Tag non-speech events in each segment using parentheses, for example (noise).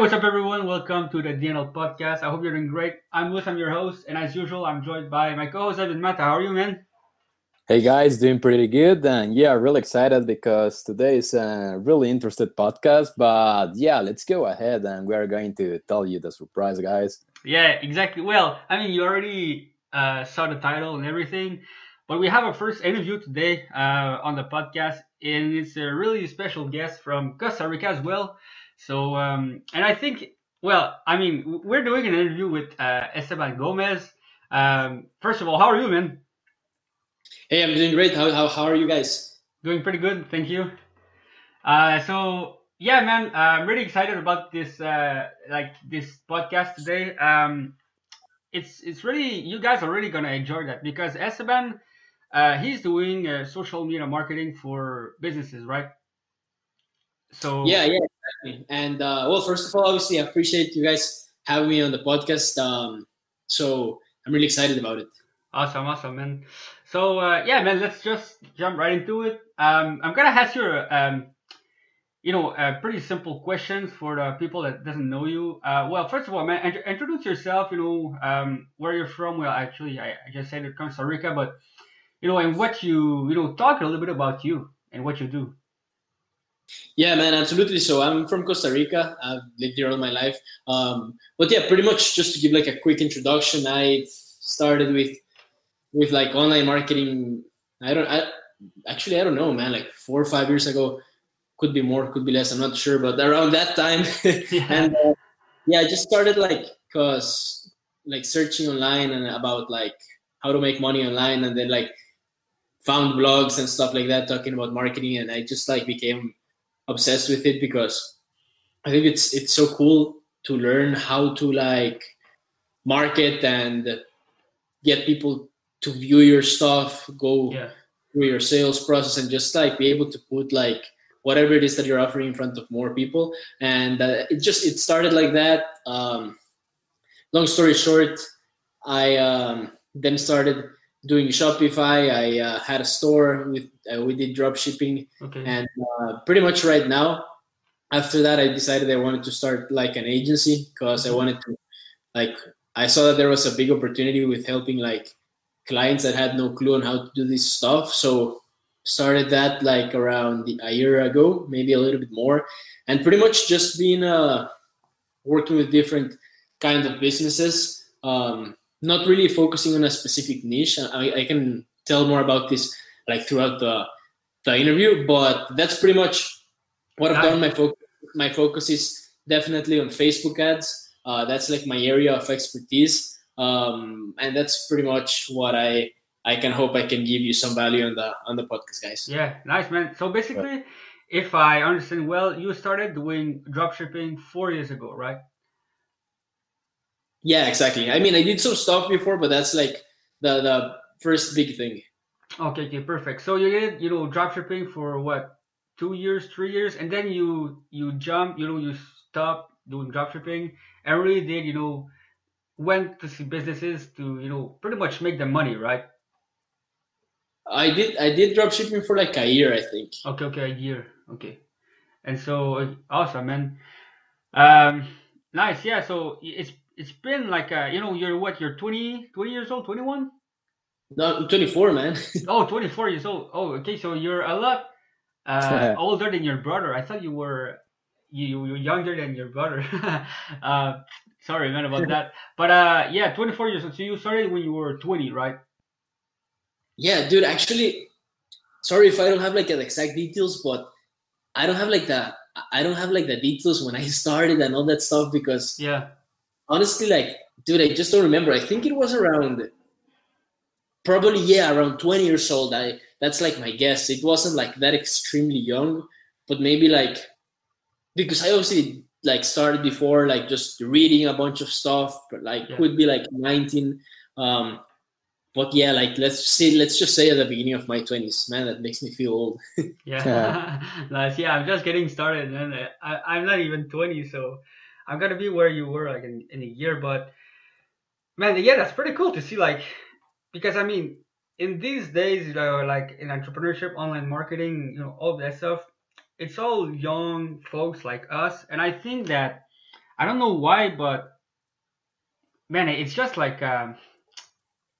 what's up, everyone? Welcome to the DNL podcast. I hope you're doing great. I'm Lewis, I'm your host, and as usual, I'm joined by my co-host Evan Mata. How are you, man? Hey guys, doing pretty good, and yeah, really excited because today is a really interesting podcast. But yeah, let's go ahead, and we're going to tell you the surprise, guys. Yeah, exactly. Well, I mean, you already uh, saw the title and everything, but we have a first interview today uh, on the podcast, and it's a really special guest from Costa Rica as well. So, um, and I think, well, I mean, we're doing an interview with uh, Esteban Gomez. Um, first of all, how are you, man? Hey, I'm doing great. How, how, how are you guys? Doing pretty good, thank you. Uh, so yeah, man, uh, I'm really excited about this uh, like this podcast today. Um, it's it's really you guys are really gonna enjoy that because Esteban, uh, he's doing uh, social media marketing for businesses, right? So yeah, yeah, exactly. And uh, well, first of all, obviously, I appreciate you guys having me on the podcast. Um, so I'm really excited about it. Awesome, awesome, man. So uh, yeah, man, let's just jump right into it. Um, I'm gonna ask you, um, you know, uh, pretty simple questions for the people that doesn't know you. Uh, well, first of all, man, int- introduce yourself. You know, um, where you're from. Well, actually, I, I just said it Costa Rica, but you know, and what you, you know, talk a little bit about you and what you do. Yeah, man, absolutely. So I'm from Costa Rica. I've lived here all my life. Um, but yeah, pretty much just to give like a quick introduction, I started with with like online marketing. I don't. I actually I don't know, man. Like four or five years ago, could be more, could be less. I'm not sure, but around that time, (laughs) (laughs) Yeah. and uh, yeah, I just started like cause like searching online and about like how to make money online, and then like found blogs and stuff like that talking about marketing, and I just like became obsessed with it because I think it's it's so cool to learn how to like market and get people to view your stuff, go Yeah. through your sales process, and just like be able to put like whatever it is that you're offering in front of more people. And uh, it just it started like that. Um, long story short, I um, then started doing Shopify. I uh, had a store with uh, we did drop shipping Okay. and uh, pretty much right now after that i decided i wanted to start like an agency because i wanted to like i saw that there was a big opportunity with helping like clients that had no clue on how to do this stuff. So started that like around the, a year ago maybe a little bit more. And pretty much just been uh, working with different kind of businesses. Um, not really focusing on a specific niche I, I can tell more about this like throughout the the interview, but that's pretty much what I've done. My focus, my focus is definitely on Facebook ads. Uh, that's like my area of expertise, um, and that's pretty much what I I can hope I can give you some value on the on the podcast, guys. Yeah, nice man. So basically, if I understand well, you started doing dropshipping four years ago, right? Yeah, exactly. I mean, I did some stuff before, but that's like the the first big thing. Okay, okay, perfect. So you did, you know, dropshipping for what, two years, three years, and then you you jump, you know, you stop doing dropshipping and really did, you know, went to see businesses to, you know, pretty much make them money, right? I did I did drop shipping for like a year, I think. Okay, okay, a year, okay, and so awesome, man. Um, nice, yeah. So it's it's been like, uh, you know, you're what, you're 20, 20 years old, 21? No, I'm 24, man. (laughs) Oh, 24 years old. Oh, okay. So you're a lot uh, (laughs) older than your brother. I thought you were you, you were younger than your brother. (laughs) uh, sorry, man, about that. But uh, yeah, 24 years old. So you started when you were 20, right? Yeah, dude. Actually, sorry if I don't have like the exact details, but I don't have like the I don't have like the details when I started and all that stuff because Yeah. Honestly, like, dude, I just don't remember. I think it was around probably yeah around 20 years old. I that's like my guess. It wasn't like that extremely young, but maybe like because I obviously like started before like just reading a bunch of stuff, but like Yeah. could be like 19. Um, but yeah, like let's see let's just say at the beginning of my 20s, man, that makes me feel old. Yeah. (laughs) nice. Yeah, I'm just getting started, and I, I'm not even 20, so I'm gonna be where you were like in, in a year. But man, yeah, that's pretty cool to see. Like, because I mean, in these days, you know, like in entrepreneurship, online marketing, you know, all that stuff, it's all young folks like us, and I think that I don't know why, but man, it's just like um,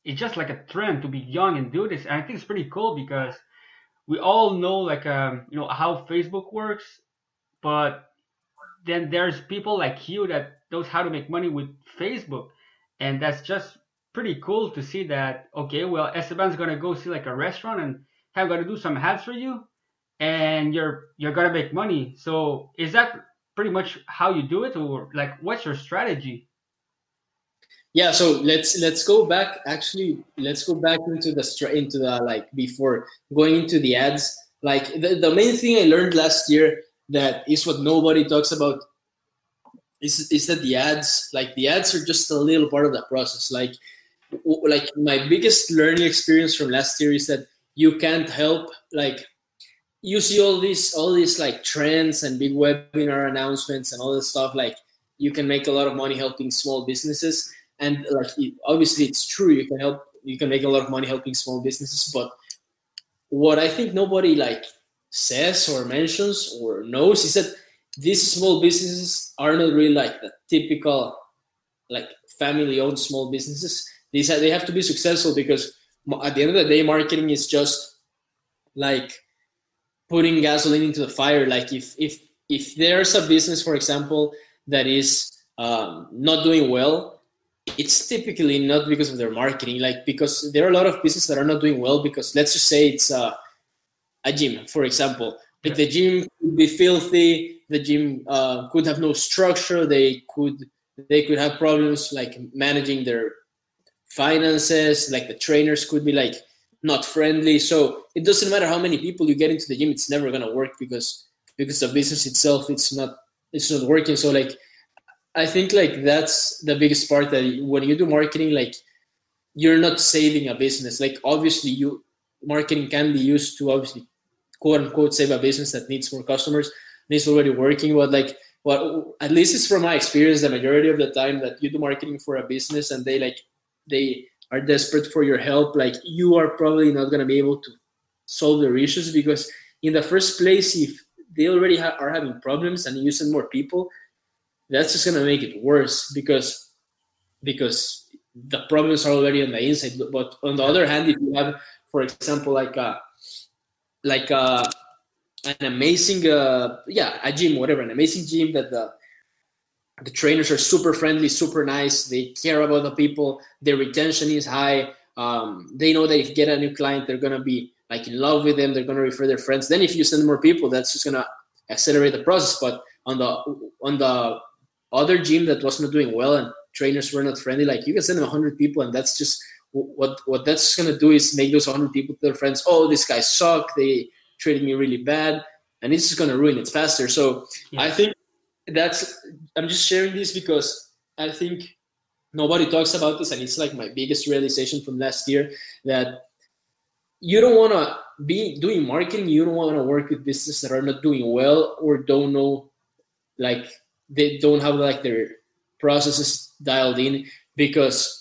it's just like a trend to be young and do this. And I think it's pretty cool because we all know like um, you know how Facebook works, but then there's people like you that knows how to make money with Facebook, and that's just pretty cool to see that. Okay, well Esteban's gonna go see like a restaurant and have got to do some ads for you, and you're you're gonna make money. So is that pretty much how you do it, or like what's your strategy? yeah so let's let's go back actually let's go back into the into the like before going into the ads like the, the main thing i learned last year that is what nobody talks about. Is, is that the ads? Like the ads are just a little part of that process. Like like my biggest learning experience from last year is that you can't help like you see all these all these like trends and big webinar announcements and all this stuff like you can make a lot of money helping small businesses. And like obviously it's true you can help you can make a lot of money helping small businesses but what i think nobody like says or mentions or knows is that these small businesses are not really like the typical like family owned small businesses. These they have to be successful because at the end of the day marketing is just like putting gasoline into the fire. Like if if if there's a business for example that is um, not doing well it's typically not because of their marketing. Like because there are a lot of businesses that are not doing well because let's just say it's uh, a gym for example. Like the gym could be filthy the gym uh, could have no structure they could they could have problems like managing their finances like the trainers could be like not friendly. So it doesn't matter how many people you get into the gym it's never going to work because because the business itself it's not it's not working. So like I think like that's the biggest part that when you do marketing, like you're not saving a business. Like obviously, you marketing can be used to obviously quote unquote save a business that needs more customers and is already working. But like what at least it's from my experience, the majority of the time that you do marketing for a business and they like they are desperate for your help, like you are probably not gonna be able to solve their issues because in the first place, if they already ha- are having problems and you send more people that's just gonna make it worse because because the problems are already on the inside. But on the other hand, if you have, for example, like a like a an amazing uh, yeah a gym whatever an amazing gym that the the trainers are super friendly super nice they care about the people their retention is high um, they know that if you get a new client they're gonna be like in love with them they're gonna refer their friends then if you send more people that's just gonna accelerate the process but on the on the other gym that was not doing well and trainers were not friendly, like you can send them 100 people and that's just what what that's going to do is make those 100 people to their friends, oh, this guy suck. They treated me really bad. And it's to ruin it faster. So yeah. I think that's, I'm just sharing this because I think nobody talks about this. And it's like my biggest realization from last year that you don't want to be doing marketing. You don't want to work with businesses that are not doing well or don't know like they don't have like their processes dialed in because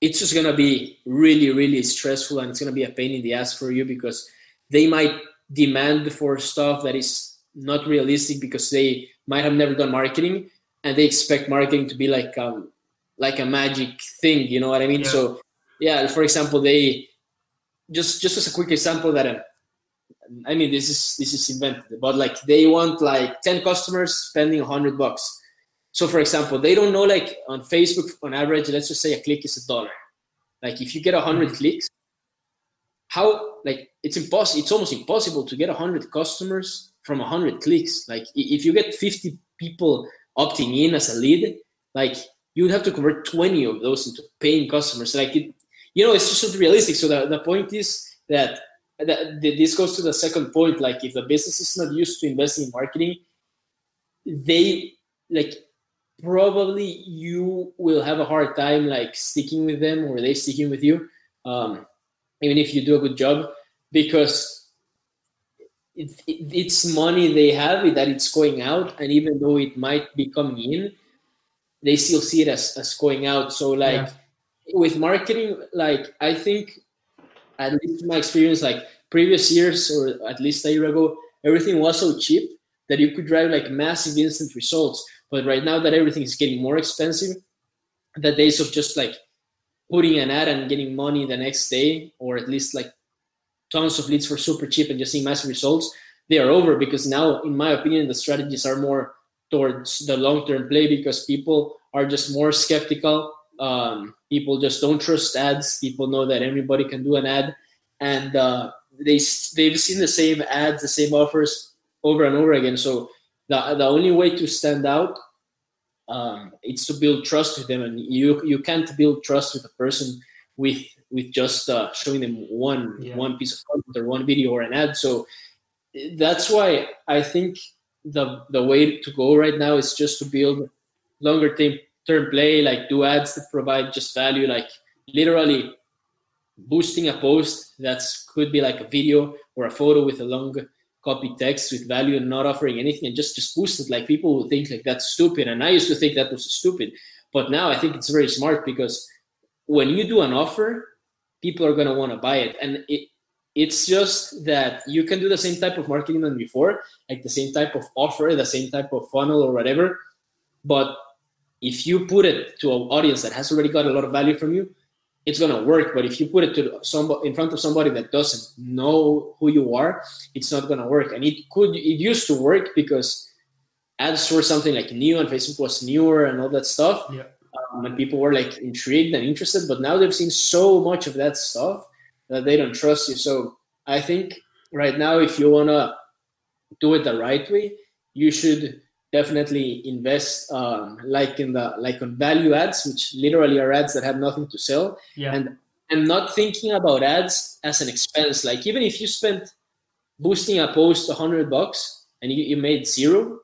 it's just gonna be really really stressful and it's gonna be a pain in the ass for you because they might demand for stuff that is not realistic because they might have never done marketing and they expect marketing to be like um like a magic thing you know what i mean yeah. so yeah for example they just just as a quick example that um, I mean, this is this is invented, but like they want like ten customers spending hundred bucks. So, for example, they don't know like on Facebook on average, let's just say a click is a dollar. Like if you get a 100 mm-hmm. clicks, how like it's impossible. It's almost impossible to get a hundred customers from a hundred clicks. Like if you get fifty people opting in as a lead, like you would have to convert 20 of those into paying customers. Like it, you know, it's just not realistic. So the, the point is that that, this goes to the second point like if the business is not used to investing in marketing they like probably you will have a hard time like sticking with them or they sticking with you um, even if you do a good job because it, it, it's money they have that it's going out and even though it might be coming in they still see it as, as going out so like yeah. with marketing like i think at least my experience, like previous years or at least a year ago, everything was so cheap that you could drive like massive instant results. But right now that everything is getting more expensive, the days of just like putting an ad and getting money the next day, or at least like tons of leads for super cheap and just seeing massive results, they are over because now, in my opinion, the strategies are more towards the long term play because people are just more skeptical. Um, people just don't trust ads. People know that everybody can do an ad, and uh, they they've seen the same ads, the same offers over and over again. So the the only way to stand out um, it's to build trust with them, and you you can't build trust with a person with with just uh, showing them one yeah. one piece of content or one video or an ad. So that's why I think the the way to go right now is just to build longer term term play, like do ads that provide just value, like literally boosting a post that's could be like a video or a photo with a long copy text with value and not offering anything and just just boost it. Like people will think like that's stupid. And i used to think that was stupid. But now i think it's very smart because when you do an offer people are going to want to buy it. And it it's just that you can do the same type of marketing than before like the same type of offer the same type of funnel or whatever. But if you put it to an audience that has already got a lot of value from you it's gonna work. But if you put it to somebody in front of somebody that doesn't know who you are, it's not gonna work. And it could it used to work because ads were something like new and Facebook was newer and all that stuff. Yeah. Um, and people were like intrigued and interested, but now they've seen so much of that stuff that they don't trust you. So I think right now, if you wanna do it the right way, you should definitely invest um, like in the like on value ads which literally are ads that have nothing to sell. Yeah. and and not thinking about ads as an expense. Like even if you spent boosting a post 100 bucks and you, you made zero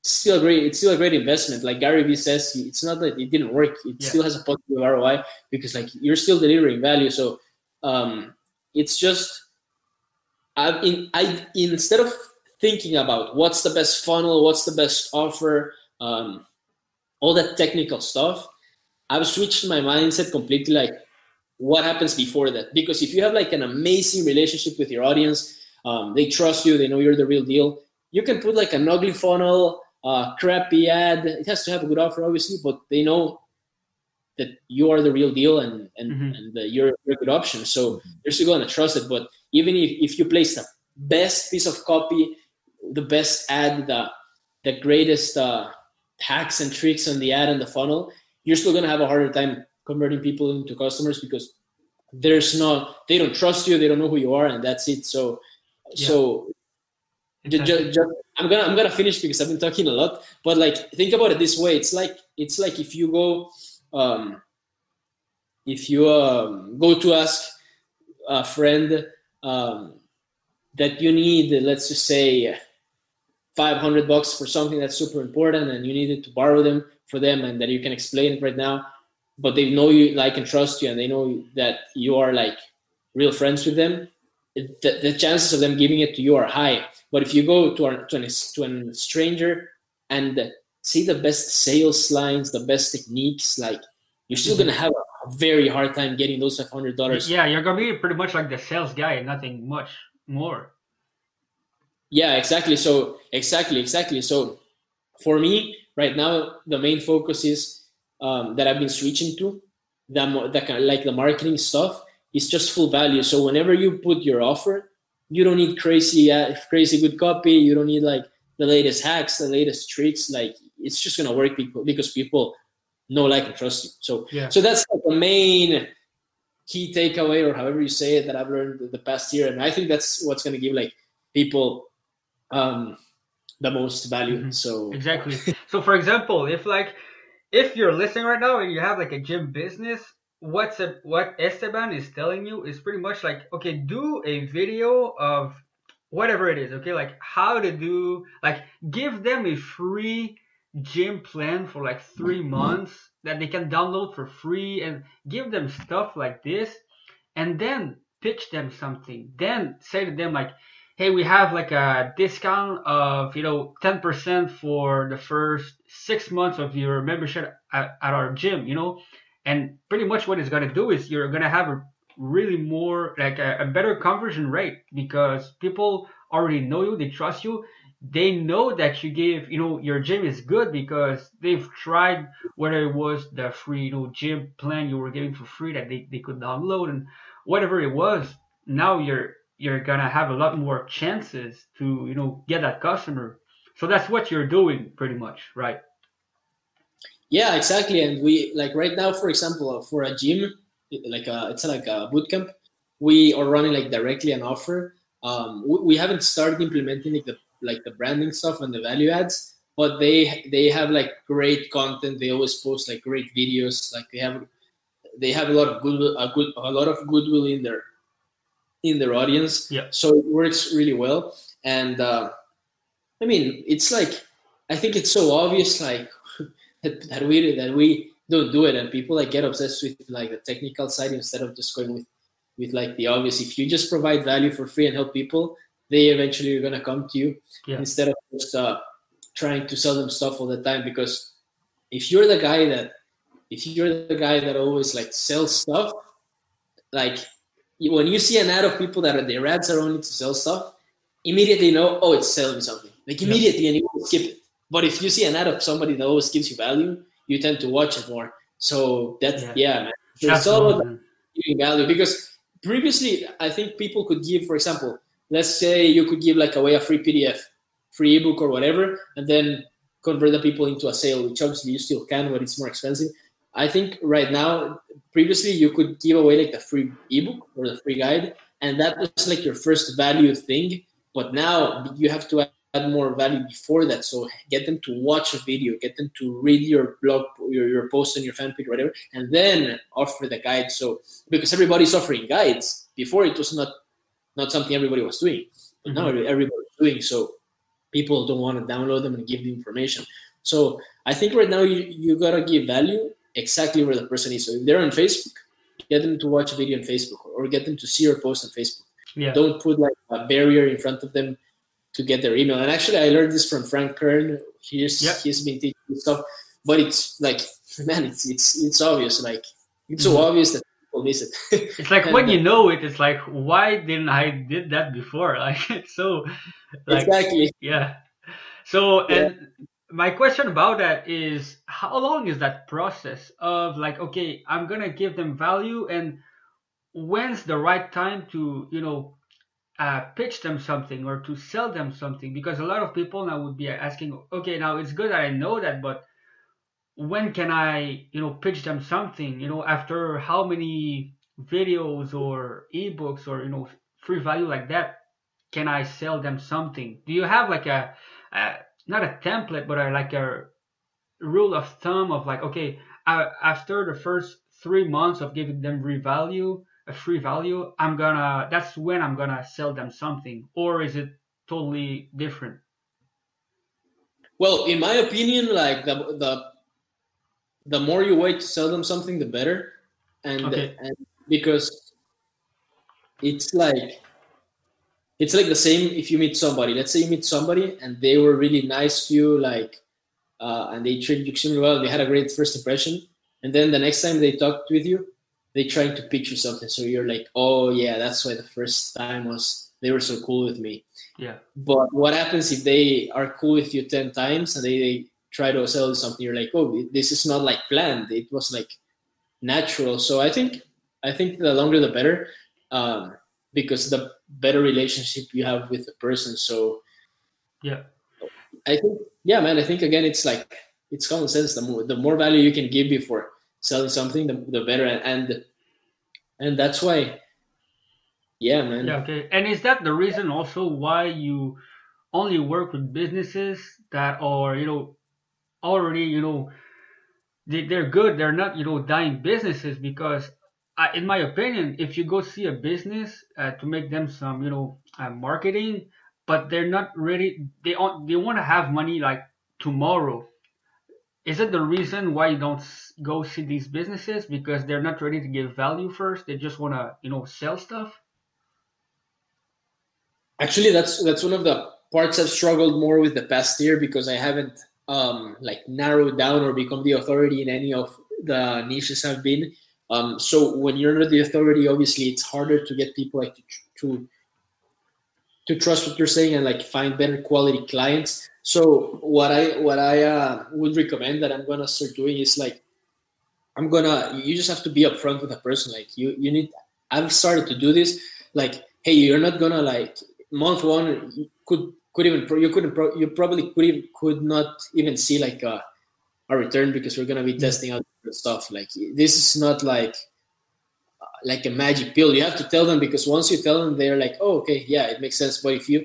it's still a great it's still a great investment. Like gary vee says it's not that it didn't work. It yeah. still has a positive roi because like you're still delivering value. So um it's just I, in, I instead of thinking about what's the best funnel, what's the best offer, um, all that technical stuff, I've switched my mindset completely like what happens before that. Because if you have like an amazing relationship with your audience, um, they trust you, they know you're the real deal, you can put like an ugly funnel, uh, crappy ad. It has to have a good offer, obviously, but they know that you are the real deal and and, mm-hmm. and the, you're, you're, a good option. So they're still going to trust it. But even if, if you place the best piece of copy the best ad, the the greatest uh, hacks and tricks on the ad and the funnel, you're still gonna have a harder time converting people into customers because there's no they don't trust you, they don't know who you are, and that's it. So yeah. so exactly. just, just, I'm gonna I'm gonna finish because I've been talking a lot. But like think about it this way: it's like it's like if you go um, if you um, go to ask a friend um, that you need, let's just say 500 bucks for something that's super important and you needed to borrow them for them and that you can explain it right now. But they know you like and trust you and they know that you are like real friends with them the, the chances of them giving it to you are high. But if you go to, a, to, an, to a stranger and see the best sales lines the best techniques like you're still mm-hmm. gonna have a very hard time getting those $500 yeah you're gonna be pretty much like the sales guy nothing much more yeah exactly. So exactly exactly. So for me right now the main focus is um, that i've been switching to the, the like the marketing stuff is just full value. So whenever you put your offer you don't need crazy uh, crazy good copy. You don't need like the latest hacks the latest tricks. Like it's just gonna work people because people know like and trust you. So yeah. so that's like the main key takeaway or however you say it that i've learned the past year. And i think that's what's gonna give like people um, the most value. Mm-hmm. So exactly. so for example, if like if you're listening right now and you have like a gym business, what's a, what Esteban is telling you is pretty much like okay, do a video of whatever it is. Okay, like how to do like give them a free gym plan for like three months that they can download for free and give them stuff like this and then pitch them something then say to them like hey, we have like a discount of, you know, 10% for the first six months of your membership at, at our gym, you know? And pretty much what it's going to do is you're going to have a really more, like a, a better conversion rate because people already know you, they trust you. they know that you give, you know, your gym is good because they've tried whether it was the free, you know, gym plan you were giving for free that they, they could download and whatever it was. Now you're you're gonna have a lot more chances to, you know, get that customer. So that's what you're doing pretty much, right? Yeah, exactly. And we like right now, for example, for a gym, like a, it's like a boot camp, we are running like directly an offer. Um, we, we haven't started implementing like the like the branding stuff and the value adds, but they they have like great content. They always post like great videos. Like they have they have a lot of good a good a lot of goodwill in their in their audience. Yeah. So it works really well. And uh, I mean, it's like I think it's so obvious like (laughs) that, that we that we don't do it, and people like get obsessed with like the technical side instead of just going with with like the obvious. If you just provide value for free and help people, they eventually are gonna come to you Yeah. instead of just uh, trying to sell them stuff all the time. Because if you're the guy that if you're the guy that always like sells stuff, like when you see an ad of people that are their ads are only to sell stuff, immediately know, oh, it's selling something. Like immediately, and you will skip it. But if you see an ad of somebody that always gives you value, you tend to watch it more. So that's Yeah. yeah, man. So it's all about giving value because previously I think people could give, for example, let's say you could give like away a free PDF, free ebook or whatever, and then convert the people into a sale, which obviously you still can, but it's more expensive. I think right now, previously you could give away like the free ebook or the free guide, and that was like your first value thing. But now you have to add more value before that. So get them to watch a video, get them to read your blog, your, your post on your fan page, whatever, and then offer the guide. So because everybody's offering guides, before it was not not something everybody was doing, but now mm-hmm. everybody's doing. So people don't want to download them and give the information. So I think right now you, you gotta give value exactly where the person is. So if they're on Facebook, get them to watch a video on Facebook or get them to see your post on Facebook. Yeah. Don't put like a barrier in front of them to get their email. And actually I learned this from Frank Kern. He's Yep. he's been teaching me stuff, but it's like (laughs) man, it's it's it's obvious. Like it's so Mhm. obvious that people miss it. It's like (laughs) And, when uh, you know it, it's like why didn't I did that before? (laughs) Like it's so like exactly. yeah. So and my question about that is how long is that process of like okay, I'm gonna give them value and when's the right time to you know uh, pitch them something or to sell them something? Because a lot of people now would be asking okay now it's good that i know that but when can i you know pitch them something? You know after how many videos or ebooks or you know free value like that can i sell them something? Do you have like a, a not a template but a, like a rule of thumb of like okay uh, after the first three months of giving them free value a free value i'm gonna that's when i'm gonna sell them something. Or is it totally different? Well, in my opinion, like the the the more you wait to sell them something, the better, and Okay. and because it's like it's like the same if you meet somebody. Let's say you meet somebody and they were really nice to you, like, uh, and they treated you extremely well. They had a great first impression, and then the next time they talked with you, they trying to pitch you something. So you're like, oh yeah, that's why the first time was they were so cool with me. yeah But what happens if they are cool with you 10 times and they, they try to sell you something? You're like, oh, this is not like planned. It was like natural. So I think I think the longer the better, um, because the better relationship you have with the person. So yeah I think, yeah, man. I think again, it's like it's common sense. The more the more value you can give before selling something, the, the better. And and that's why, yeah, man. yeah okay and is that the reason also why you only work with businesses that are you know already you know they, they're good they're not you know dying businesses because in my opinion if you go see a business uh, to make them some you know uh, marketing but they're not ready they on, they want to have money like tomorrow. Is it the reason why you don't go see these businesses? Because they're not ready to give value first they just want to you know sell stuff? Actually, that's that's one of the parts I've struggled more with the past year because I haven't um, like narrowed down or become the authority in any of the niches I've been. Um, so when you're under the authority, obviously it's harder to get people like to to, to trust what you're saying and like find better quality clients. So what I what I uh, would recommend that I'm gonna start doing is like I'm gonna you just have to be upfront with a person. Like you you need I've started to do this. Like hey, you're not gonna like month one could could even you couldn't you probably could even, could not even see like a, a return because we're gonna be testing out stuff. Like this is not like like a magic pill. You have to tell them because once you tell them, they're like, oh, okay, yeah, it makes sense. But if you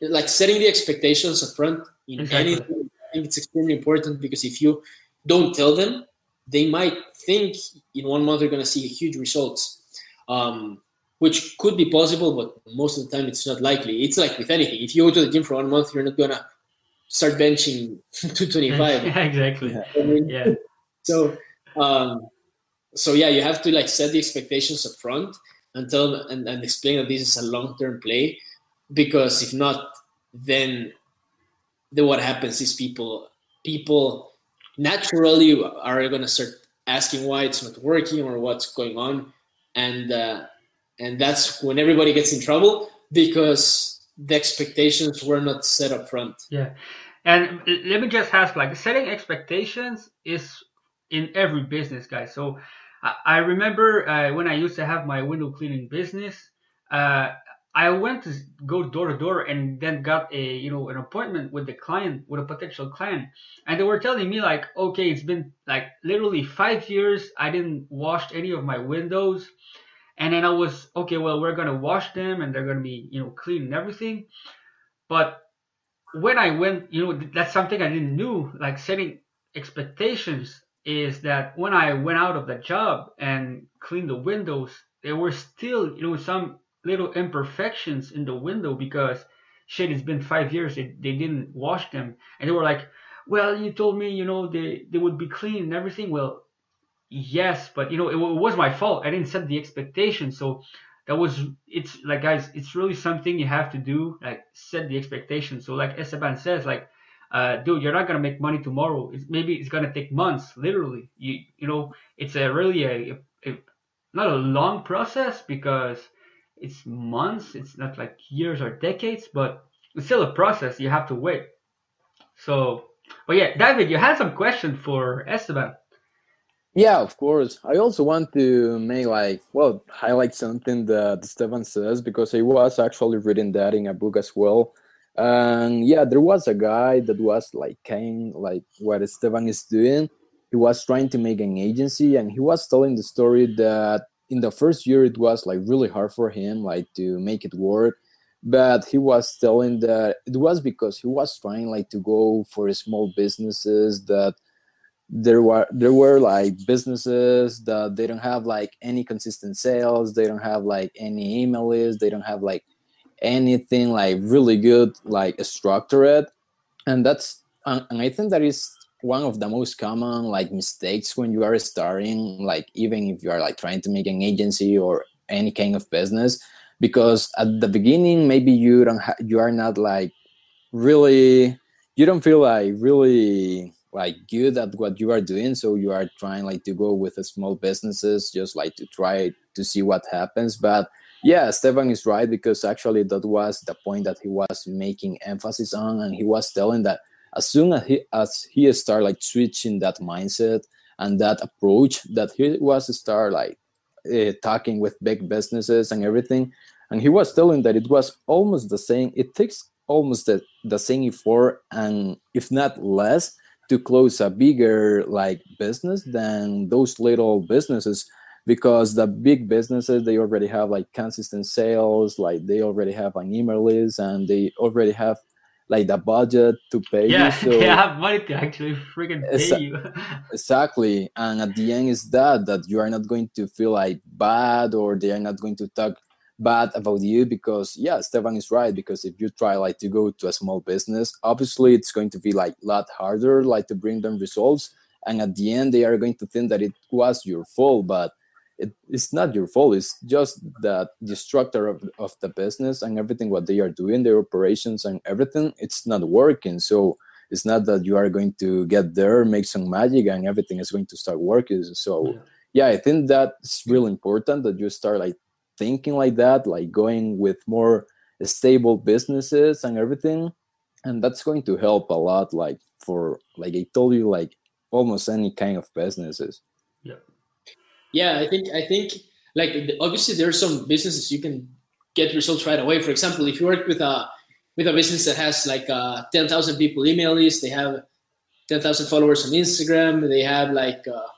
like setting the expectations up front in exactly. anything, I think it's extremely important because if you don't tell them, they might think in one month they're going to see huge results, um, which could be possible, but most of the time it's not likely. It's like with anything. If you go to the gym for one month, you're not going to start benching (laughs) 225. yeah, exactly. I mean, yeah. (laughs) So, um, so yeah, you have to like set the expectations up front and tell them and, and explain that this is a long term play because if not, then then what happens is people people naturally are going to start asking why it's not working or what's going on, and uh, and that's when everybody gets in trouble because the expectations were not set up front. Yeah. And let me just ask like setting expectations is in every business, guys. So I, remember uh, when I used to have my window cleaning business. Uh, I went to go door to door and then got a you know an appointment with the client with a potential client and they were telling me like okay it's been like literally five years I didn't wash any of my windows and then I was okay well we're gonna wash them and they're gonna be you know clean and everything but when I went you know that's something I didn't knew like setting expectations is that when I went out of the job and cleaned the windows, there were still, you know, some little imperfections in the window because shit, it's been five years. They, they didn't wash them. And they were like, well, you told me, you know, they, they would be clean and everything. Well, yes, but, you know, it, it was my fault. I didn't set the expectation. So that was, it's like, guys, it's really something you have to do, like set the expectation. So like Esteban says, like, uh, dude, you're not gonna make money tomorrow. It's, maybe it's gonna take months, literally. You you know, it's a really a, a, not a long process because it's months. It's not like years or decades, but it's still a process. You have to wait. So, but yeah, David, you had some question for Esteban. Yeah, of course. I also want to make like well highlight something that Esteban says because I was actually reading that in a book as well. And yeah there was a guy that was like kind like what esteban is doing. He was trying to make an agency and he was telling the story that in the first year it was like really hard for him like to make it work. But he was telling that it was because he was trying like to go for small businesses that there were there were like businesses that they don't have like any consistent sales they don't have like any email list they don't have like anything like really good like structured. And that's and i think that is one of the most common like mistakes when you are starting like even if you are like trying to make an agency or any kind of business because at the beginning maybe you don't ha- you are not like really you don't feel like really like good at what you are doing. So you are trying like to go with small businesses just like to try to see what happens. But yeah, Esteban is right because actually that was the point that he was making emphasis on, and he was telling that as soon as he as he start like switching that mindset and that approach, that he was start like uh, talking with big businesses and everything, and he was telling that it was almost the same. It takes almost the, the same effort and if not less to close a bigger like business than those little businesses because the big businesses they already have like consistent sales like they already have an email list and they already have like the budget to pay yeah, you (laughs) so they have money to actually freaking pay you. (laughs) exactly and at the end is that that you are not going to feel like bad or they are not going to talk bad about you because yeah esteban is right because if you try like to go to a small business obviously it's going to be like a lot harder like to bring them results and at the end they are going to think that it was your fault but it, it's not your fault it's just that the structure of, of the business and everything what they are doing their operations and everything it's not working. So it's not that you are going to get there make some magic and everything is going to start working. So yeah, yeah i think that's really important that you start like thinking like that like going with more stable businesses and everything. And that's going to help a lot like for like i told you like almost any kind of businesses. Yeah. Yeah i think i think like obviously there are some businesses you can get results right away. For example if you work with a with a business that has like uh, 10,000 people email list they have 10,000 followers on instagram they have like uh,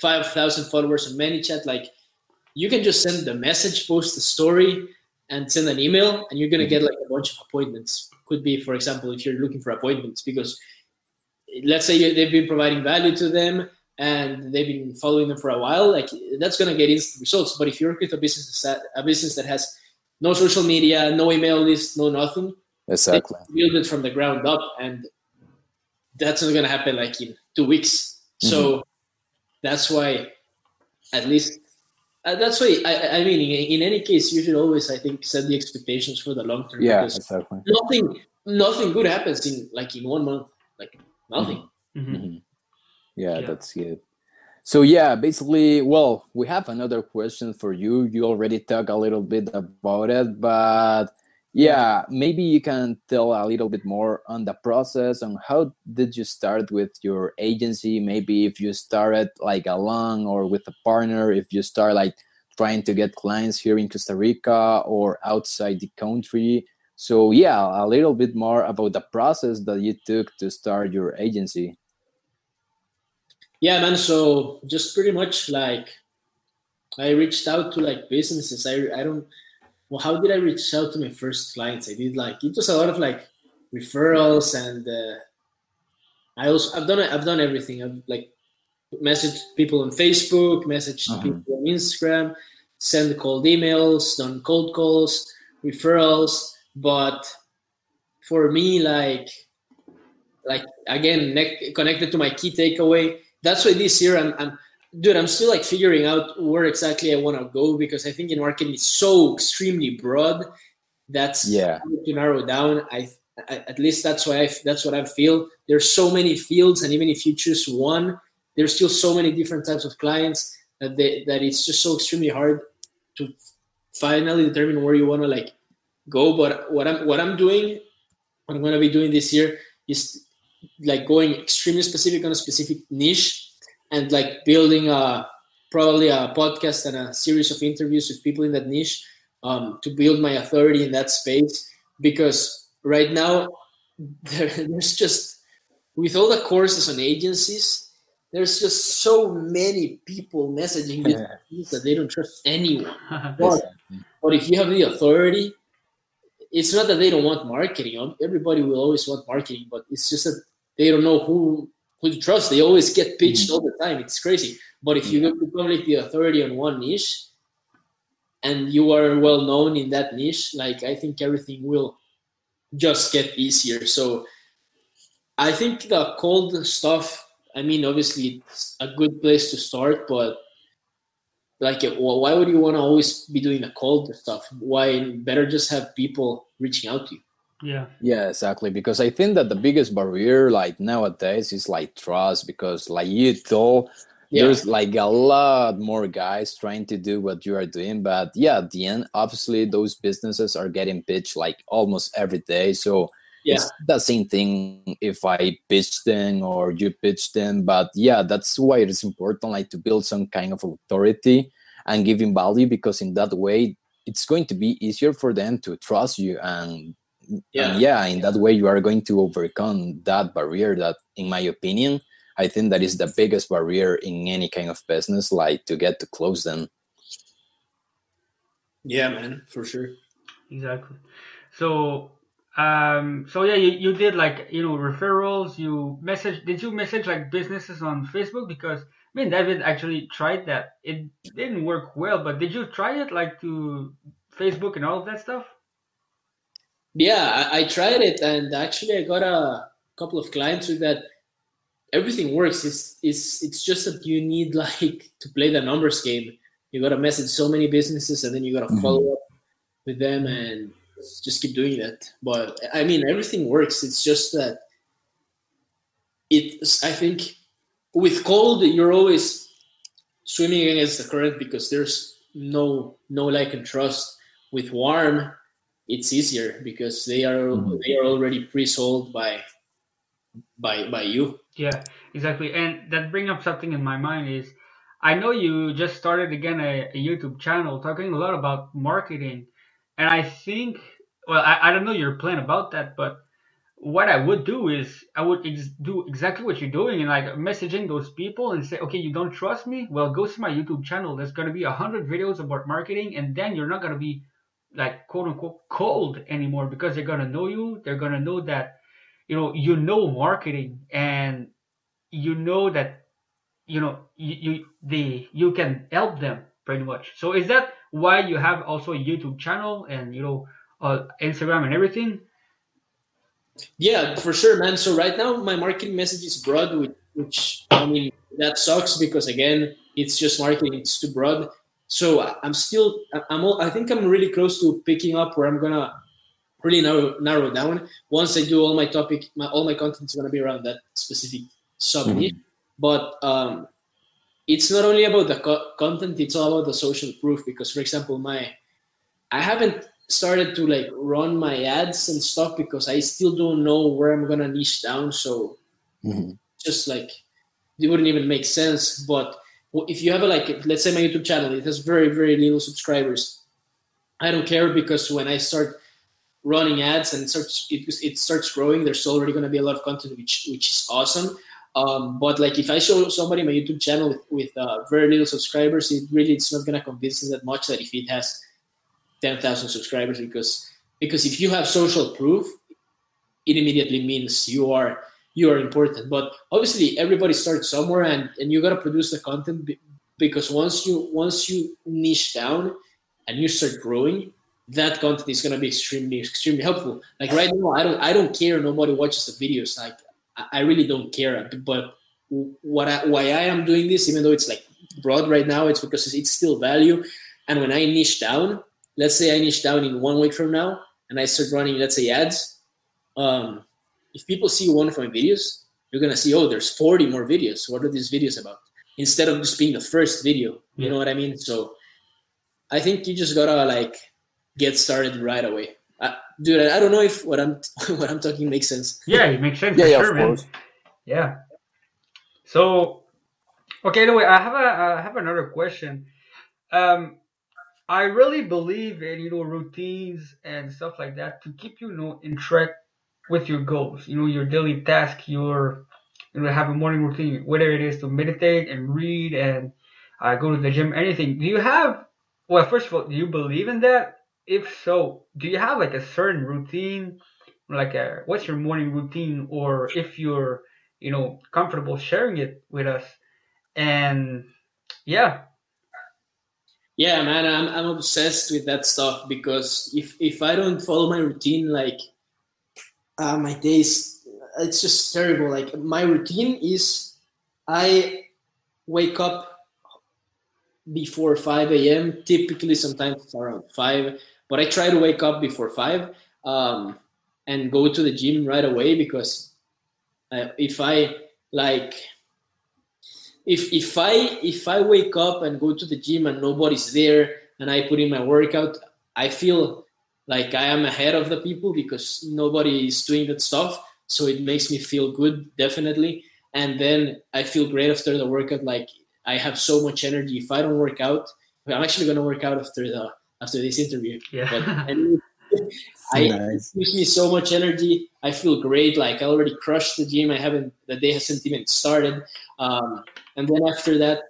5,000 followers on ManyChat, like you can just send the message, post the story, and send an email, and you're gonna get like a bunch of appointments. Could be, for example, if you're looking for appointments, because let's say they've been providing value to them and they've been following them for a while, like that's gonna get instant results. But if you're with a business that a business that has no social media, no email list, no nothing, exactly build it from the ground up, and that's not gonna happen like in two weeks. Mm-hmm. So that's why, at least uh, that's why I, I mean in, in, any case you should always I think set the expectations for the long term. Yeah, exactly. Nothing nothing good happens in like in one month. Like nothing. Mm-hmm. Mm-hmm. Yeah, yeah, that's it. So yeah, basically, well, we have another question for you. You already talked a little bit about it, but yeah. Maybe you can tell a little bit more on the process on how did you start with your agency? Maybe if you started like alone or with a partner if you start like trying to get clients here in costa rica or outside the country. So yeah a little bit more about the process that you took to start your agency. Yeah man so just pretty much like i reached out to like businesses. I i don't well, how did I reach out to my first clients? I did like it was a lot of like referrals and uh, I also I've done I've done everything. I've like messaged people on Facebook, messaged uh-huh. people on Instagram, send cold emails, done cold calls, referrals. But for me, like like again, ne- connected to my key takeaway. That's why this year I'm, I'm dude, I'm still like figuring out where exactly I want to go because I think in marketing is so extremely broad. That's yeah to narrow down. I, I, at least that's why I that's what I feel. There's so many fields, and even if you choose one, there's still so many different types of clients that they, that it's just so extremely hard to finally determine where you want to like go. But what I'm what I'm doing, what I'm gonna be doing this year is like going extremely specific on a specific niche and like building a probably a podcast and a series of interviews with people in that niche um, to build my authority in that space. Because right now (laughs) there, there's just with all the courses on agencies there's just so many people messaging yeah. that they don't trust anyone. (laughs) But, but if you have the authority it's not that they don't want marketing. Everybody will always want marketing but it's just that they don't know who who to trust. They always get pitched mm-hmm. all the time. It's crazy. But if you become like the authority on one niche and you are well known in that niche, like I think everything will just get easier. So I think the cold stuff, I mean, obviously it's a good place to start, but like well, why would you want to always be doing the cold stuff? Why better just have people reaching out to you? Yeah. Yeah, exactly. Because I think that the biggest barrier like nowadays is like trust because like you told yeah. there's like a lot more guys trying to do what you are doing. But yeah, at the end, obviously those businesses are getting pitched like almost every day. So yeah. it's the same thing if I pitch them or you pitch them. But yeah, that's why it's important like to build some kind of authority and giving value because in that way it's going to be easier for them to trust you and yeah. And yeah in that way you are going to overcome that barrier that in my opinion i think that is the biggest barrier in any kind of business like to get to close them yeah man for sure exactly so um so yeah you, you did like you know referrals you message did you message like businesses on facebook because I mean, David actually tried that. It didn't work well, but did you try it like to Facebook and all of that stuff? Yeah, I, I, tried it, and actually, I got a couple of clients with that. Everything works. It's it's it's just that you need (laughs) like to play the numbers game. You gotta message so many businesses, and then you gotta mm-hmm. follow up with them, and just keep doing that. But I mean, everything works. It's just that it's. I think with cold, you're always swimming against the current because there's no no like and trust. With warm, it's easier because they are mm-hmm. they are already pre-sold by by by you. Yeah, exactly. And that bring up something in my mind is I know you just started again a, a YouTube channel talking a lot about marketing, and I think well I, I don't know your plan about that, but what I would do is I would ex- do exactly what you're doing and like messaging those people and say, okay, you don't trust me? Well, go to my YouTube channel. There's gonna be a hundred videos about marketing, and then you're not gonna be like quote unquote cold anymore because they're gonna know you. They're gonna know that you know you know marketing and you know that you know you, you they you can help them pretty much. So is that why you have also a YouTube channel and you know uh, Instagram and everything? Yeah, for sure, man. So right now my marketing message is broad, which, which I mean that sucks because again it's just marketing; it's too broad. So I'm still I'm all, I think I'm really close to picking up where I'm gonna really narrow narrow down. Once I do all my topic, my all my content is gonna be around that specific sub niche. Mm-hmm. But um, it's not only about the co- content; it's all about the social proof. Because, for example, my I haven't started to like run my ads and stuff because I still don't know where I'm gonna niche down. So mm-hmm. just like it wouldn't even make sense. But if you have a like, let's say my YouTube channel, it has very very little subscribers. I don't care because when I start running ads and starts it, it starts growing, there's already gonna be a lot of content which which is awesome. Um, but like if I show somebody my YouTube channel with, with uh, very little subscribers, it really it's not gonna convince them that much that if it has 10,000 subscribers because because if you have social proof, it immediately means you are you are important. But obviously, everybody starts somewhere, and and you gotta produce the content because once you once you niche down and you start growing, that content is gonna be extremely extremely helpful. Like right now, I don't I don't care. Nobody watches the videos. Like I, I really don't care. But what I, why I am doing this, even though it's like broad right now, it's because it's still value. And when I niche down, let's say I niche down in one week from now and I start running, let's say ads, um, if people see one of my videos, you're gonna see, oh, there's 40 more videos. What are these videos about? Instead of just being the first video, you know what I mean? So I think you just gotta like get started right away. Uh, dude, I don't know if what I'm (laughs) what I'm talking makes sense. Yeah, it makes sense. yeah, yeah, sure, of course. Man. Yeah. So, okay. Anyway, I have a I have another question. Um, I really believe in you know routines and stuff like that to keep you, you know in track with your goals. You know your daily task, your you know have a morning routine, whether it is to meditate and read and uh, go to the gym, anything. Do you have? Well, first of all, do you believe in that? If so, do you have like a certain routine, like a what's your morning routine, or if you're you know comfortable sharing it with us? And yeah, yeah, man, I'm I'm obsessed with that stuff because if if I don't follow my routine, like uh, my days, it's just terrible. Like my routine is, I wake up before 5 a.m. Typically, sometimes around five, but I try to wake up before five um, and go to the gym right away because uh, if I like if if I if I wake up and go to the gym and nobody's there and I put in my workout, I feel like I am ahead of the people because nobody is doing that stuff. So it makes me feel good, definitely. And then I feel great after the workout. Like I have so much energy. If I don't work out, I'm actually gonna work out after the after this interview. Yeah. But (laughs) I nice. it gives me so much energy. I feel great. Like I already crushed the gym. I haven't the day hasn't even started. Um, and then after that,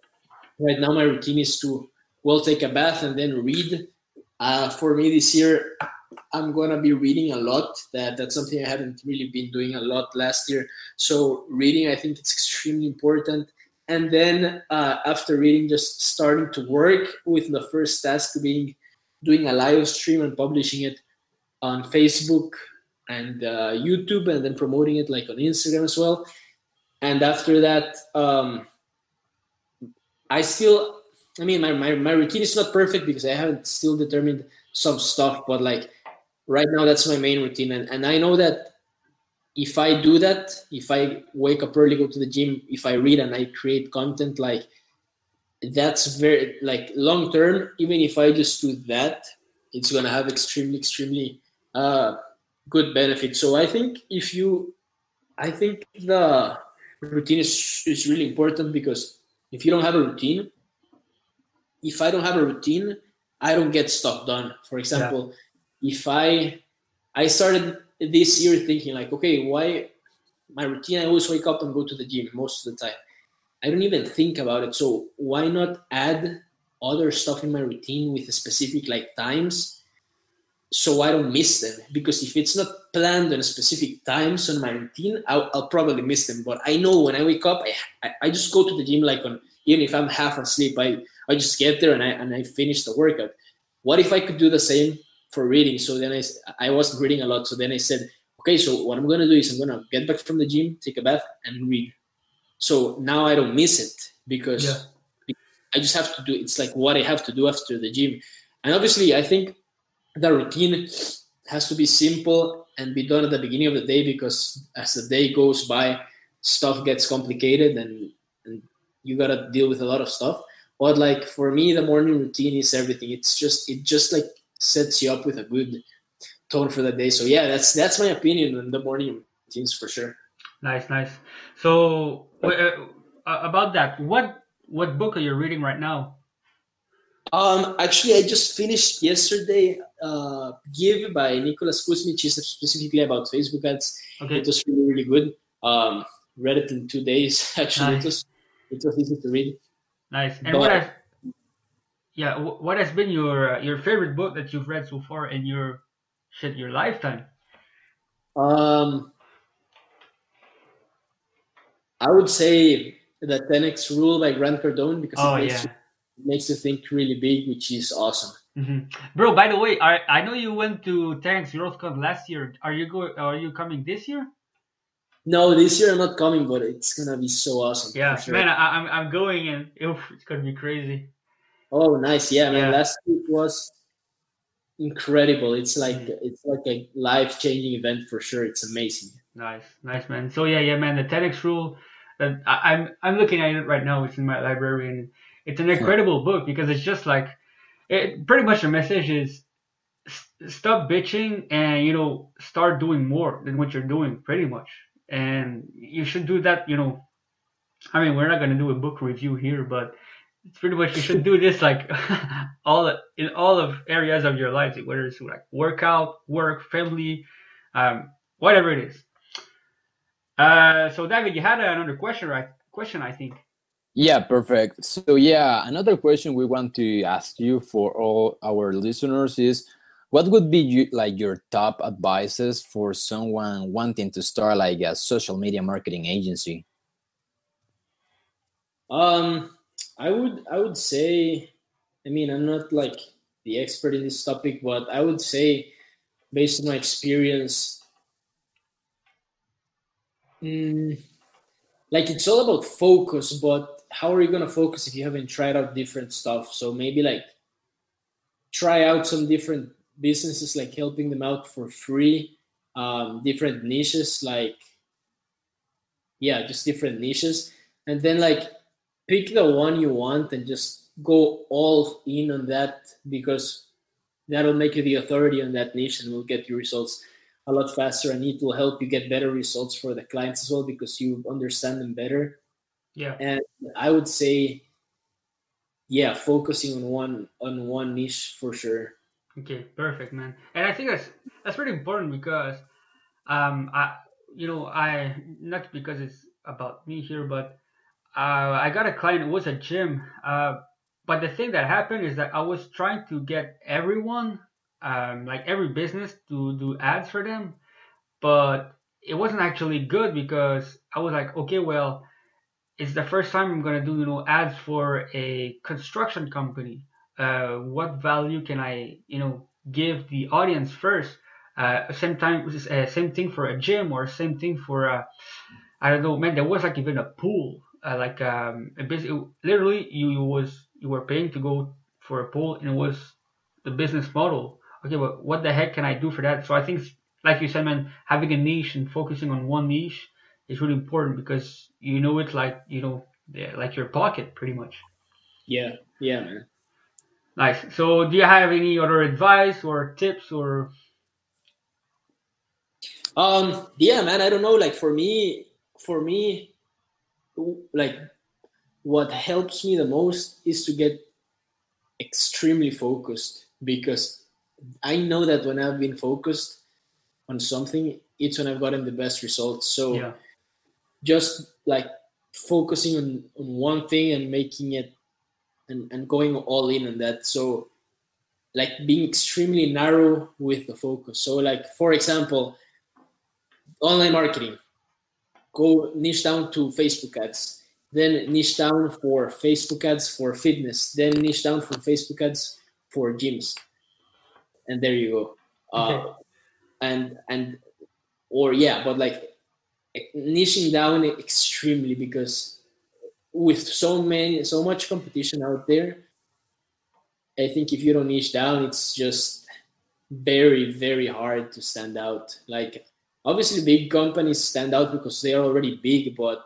right now my routine is to well take a bath and then read. Uh, for me this year, I'm gonna be reading a lot. That that's something I haven't really been doing a lot last year. So reading, I think it's extremely important. And then uh, after reading, just starting to work with the first task being doing a live stream and publishing it on Facebook and uh, YouTube, and then promoting it like on Instagram as well. And after that, um, I still, I mean, my, my, my routine is not perfect because I haven't still determined some stuff, but like right now, that's my main routine. And, and I know that if I do that, if I wake up early, go to the gym, if I read and I create content, like that's very, like long term, even if I just do that, it's going to have extremely, extremely uh, good benefits. So I think if you, I think the routine is, is really important because if you don't have a routine, if I don't have a routine, I don't get stuff done. For example, yeah. If I I started this year thinking like, okay, why my routine? I always wake up and go to the gym most of the time. I don't even think about it. So why not add other stuff in my routine with specific like times so I don't miss them? Because if it's not planned on specific times on my routine, I'll, I'll probably miss them. But I know when I wake up, I, I just go to the gym like on even if I'm half asleep, I, I just get there and I and I finish the workout. What if I could do the same for reading? So then I I wasn't reading a lot. So then I said, okay, so what I'm gonna do is I'm gonna get back from the gym, take a bath, and read. So now I don't miss it because yeah. I just have to do. It's like what I have to do after the gym, and obviously I think the routine has to be simple and be done at the beginning of the day because as the day goes by, stuff gets complicated and, and you gotta deal with a lot of stuff. But like for me, the morning routine is everything. It's just it just like sets you up with a good tone for the day. So yeah, that's that's my opinion on the morning routines for sure. Nice, nice. So uh, about that, what what book are you reading right now? Um, actually, I just finished yesterday. Uh, Give by Nicholas Kusmich is specifically about Facebook ads. Okay. It was really really good. Um, read it in two days. (laughs) Actually, nice. it was it was easy to read. Nice. And but, what yeah, what has been your uh, your favorite book that you've read so far in your shit your lifetime? Um, I would say the 10x rule by Grant Cardone because oh, it, makes yeah. you, it makes you think really big, which is awesome. Mm-hmm. Bro, by the way, I I know you went to 10x GrowthCon last year. Are you go? Are you coming this year? No, this year I'm not coming, but it's gonna be so awesome. Yeah, sure. man, I, am I'm, I'm going and oof, it's gonna be crazy. Oh, nice. Yeah, man. Yeah. Last week was incredible. It's like mm-hmm. it's like a life changing event for sure. It's amazing. Nice, nice, man. So yeah, yeah, man. The 10x rule. That I, I'm I'm looking at it right now. It's in my library, and it's an incredible book because it's just like it. Pretty much the message is stop bitching and you know start doing more than what you're doing. Pretty much and you should do that. You know, I mean, we're not gonna do a book review here, but it's pretty much you should do this like (laughs) all in all of areas of your life, whether it's like workout, work, family, um, whatever it is. Uh, so David, you had another question, right? Question, I think. Yeah, perfect. So yeah, another question we want to ask you for all our listeners is what would be you, like your top advices for someone wanting to start like a social media marketing agency um i would i would say i mean i'm not like the expert in this topic but i would say based on my experience mm, like it's all about focus but how are you to focus if you haven't tried out different stuff? So maybe like try out some different businesses like helping them out for free um, different niches like yeah just different niches. And then like pick the one you want and just go all in on that because that'll make you the authority on that niche and will get you results a lot faster and it will help you get better results for the clients as well because you understand them better. Yeah. And i would say yeah focusing on one on one niche for sure. Okay, perfect, man. And I think that's that's pretty important because, um, I you know I not because it's about me here, but uh, I got a client. It was a gym. Uh, but the thing that happened is that I was trying to get everyone, um, like every business, to do ads for them, but it wasn't actually good because I was like, okay, well, it's the first time I'm gonna do you know ads for a construction company uh, what value can I, you know, give the audience first. Uh, same time, uh, same thing for a gym or same thing for, uh, I don't know, man. There was like even a pool, uh, like um, basically, literally, you, you was you were paying to go for a pool, and it was the business model. Okay, but what the heck can I do for that? So I think, like you said, man, having a niche and focusing on one niche is really important because you know it's like you know, like your pocket, pretty much. Yeah, yeah, man. Nice. So, do you have any other advice or tips or Um, yeah, man. I don't know. Like for me, for me, like what helps me the most is to get extremely focused because I know that when I've been focused on something, it's when I've gotten the best results. So Yeah. just like focusing on, on one thing and making it and, and going all in on that. So like being extremely narrow with the focus. So like for example, online marketing, go niche down to Facebook ads, then niche down for Facebook ads for fitness, then niche down for Facebook ads for gyms, and there you go. Uh, and and or yeah, but like niching down extremely because with so many so much competition out there, I think if you don't niche down, it's just very very hard to stand out. Like obviously big companies stand out because they are already big, but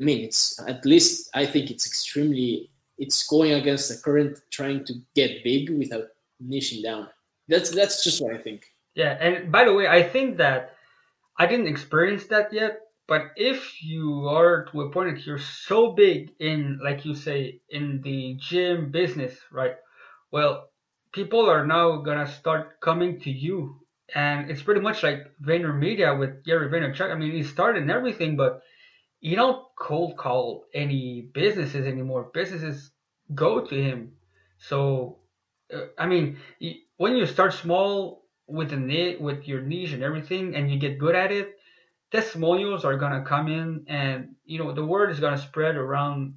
I mean it's at least I think it's extremely it's going against the current trying to get big without niching down. That's that's just what I think. Yeah, and by the way, I think that I didn't experience that yet, but if you are to a point that you're so big in, like you say, in the gym business, right? Well, people are now gonna start coming to you, and it's pretty much like VaynerMedia with Gary Vaynerchuk. I mean, he started and everything, but you don't cold call any businesses anymore. Businesses go to him. So, uh, I mean, when you start small with the with your niche and everything, and you get good at it, testimonials are gonna come in, and you know the word is gonna spread around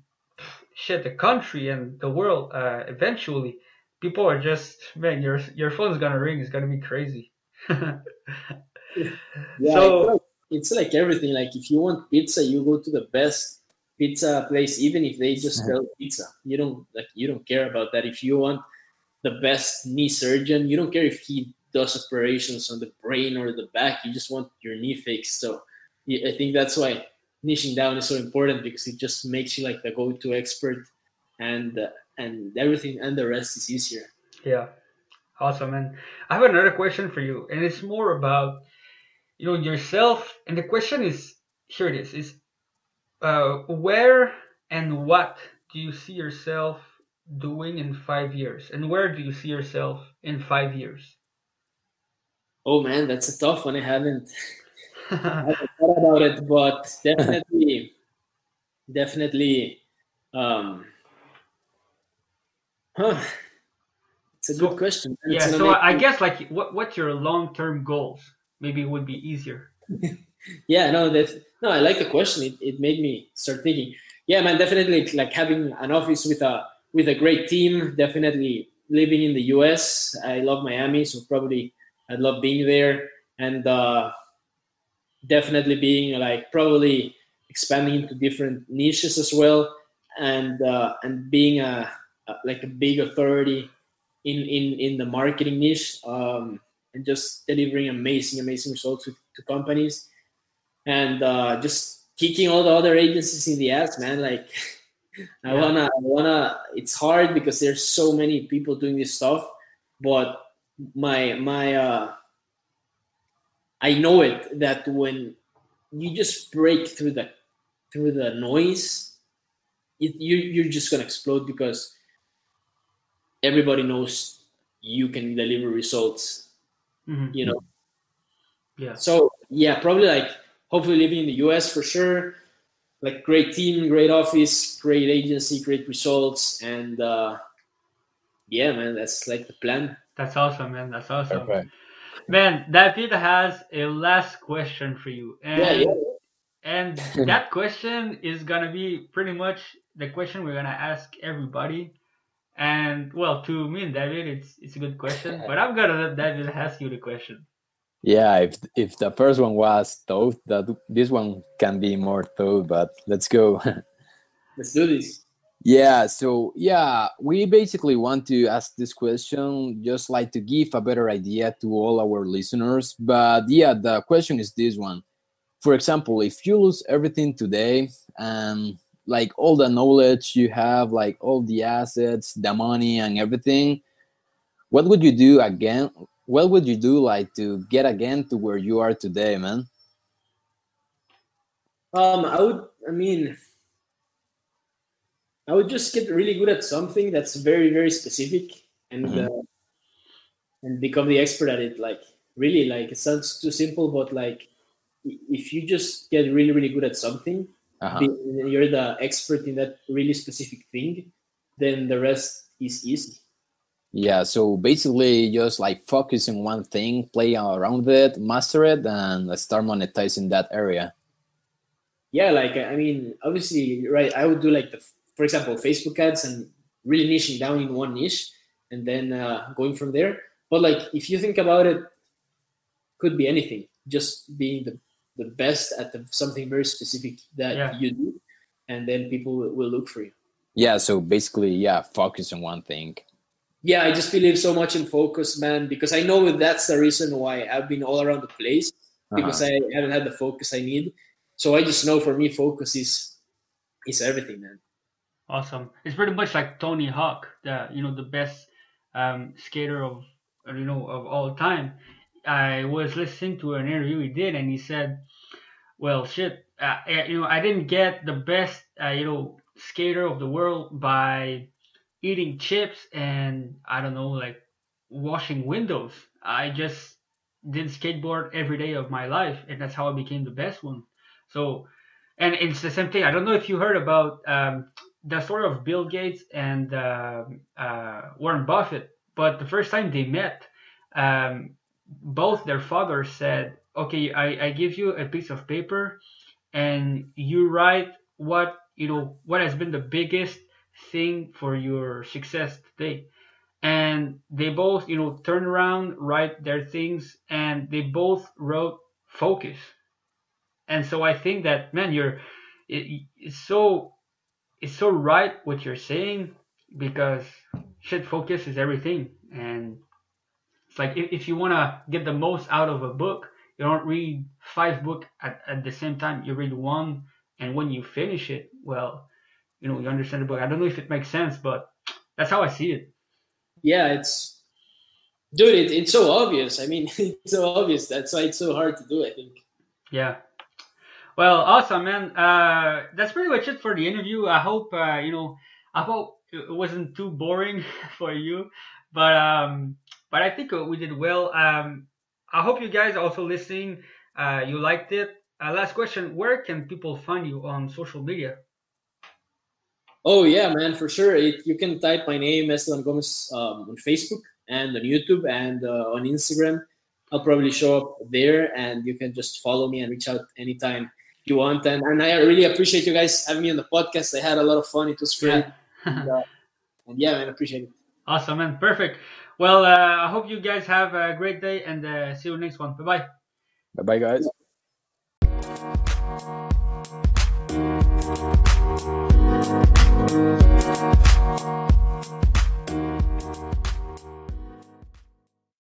shit the country and the world. Uh, eventually, people are just man, your your phone's gonna ring. It's gonna be crazy. (laughs) Yeah, So- it's, like, it's like everything. Like if you want pizza, you go to the best pizza place, even if they just sell pizza. You don't like you don't care about that. If you want the best knee surgeon, you don't care if he does operations on the brain or the back. You just want your knee fixed. So I think that's why niching down is so important because it just makes you like the go-to expert, and uh, and everything and the rest is easier. Yeah, awesome. And I have another question for you, and it's more about you know yourself. And the question is here: it is is uh, where and what do you see yourself doing in five years, and where do you see yourself in five years? Oh man, that's a tough one. I haven't (laughs) I haven't thought about it, but definitely, definitely, um, huh? It's a So- good question. and yeah, so I guess like what what's your long term goals? Maybe it would be easier. (laughs) yeah, no, that no, I like the question. It, it made me start thinking. Yeah, man, definitely like having an office with a with a great team. Definitely living in the U.S. I love Miami, so probably I'd love being there, and uh, definitely being like probably expanding into different niches as well, and uh, and being a, a like a big authority in in in the marketing niche, um, and just delivering amazing amazing results with, to companies and uh, just kicking all the other agencies in the ass, man. Like (laughs) I Yeah. wanna, I wanna. It's hard because there's so many people doing this stuff, but my my uh, I know it that when you just break through the through the noise, it, you you're just gonna explode because everybody knows you can deliver results. Mhm. You know, Yeah. so yeah, probably like hopefully living in the US for sure. Like great team, great office, great agency, great results, and uh, yeah, man, that's like the plan. That's awesome, man. That's awesome. Perfect. Man, David has a last question for you. And Yeah, yeah. And that question is gonna be pretty much the question we're gonna ask everybody. And well, to me and David, it's it's a good question, but I'm gonna let David ask you the question. Yeah, if if the first one was tough, that this one can be more tough. But let's go. (laughs) Let's do this. Yeah, so yeah, we basically want to ask this question just like to give a better idea to all our listeners. But yeah, the question is this one. For example, if you lose everything today and like all the knowledge you have, like all the assets, the money and everything, what would you do again? what would you do like to get again to where you are today, man? Um, I would. I mean, I would just get really good at something that's very, very specific, and Mhm. uh, and become the expert at it. Like really, like it sounds too simple, but like if you just get really, really good at something, Uh-huh. you're the expert in that really specific thing, then the rest is easy. Yeah, so basically just like focus on one thing, play around with it, master it, and start monetizing that area. yeah like i mean obviously right i would do like the for example facebook ads and really niching down in one niche and then uh, going from there but like if you think about it could be anything just being the, the best at the, something very specific that Yeah. you do and then people will, will look for you Yeah, so basically, yeah, focus on one thing. yeah i just believe so much in focus man because i know that's the reason why i've been all around the place because Uh-huh. i haven't had the focus i need so i just know for me focus is is everything man Awesome. It's pretty much like Tony Hawk, the you know the best um, skater of you know of all time. I was listening to an interview he did, and he said, "Well, shit, uh, eh, you know, I didn't get the best uh, you know skater of the world by eating chips and I don't know like washing windows. I just did skateboard every day of my life, and that's how I became the best one. So." And it's the same thing. I don't know if you heard about um, the story of Bill Gates and uh, uh, Warren Buffett, but the first time they met, um, both their fathers said, "Okay, I, I give you a piece of paper, and you write what you know what has been the biggest thing for your success today." And they both, you know, turn around, write their things, and they both wrote focus. And so I think that man, you're it, it's so it's so right what you're saying because shit focus is everything and it's like if, if you want to get the most out of a book you don't read five book at, at the same time. You read one and when you finish it well you know you understand the book. I don't know if it makes sense but that's how i see it. Yeah it's dude it, it's so obvious. I mean (laughs) it's so obvious. That's why it's so hard to do i think. Yeah. Well awesome man. Uh that's pretty much it for the interview. I hope uh you know i hope it wasn't too boring (laughs) for you. But um but i think we did well. Um i hope you guys also listening. Uh you liked it. Uh, last question where can people find you on social media? Oh yeah man for sure. It, you can type my name esteban gomez um, on facebook and on youtube and uh, on instagram. I'll probably show up there and you can just follow me and reach out anytime you want. And, and i really appreciate you guys having me on the podcast. I had a lot of fun. It was great. (laughs) And, uh, and yeah man appreciate it. Awesome man. Perfect well uh, i hope you guys have a great day and uh, see you next one bye bye Bye bye, guys.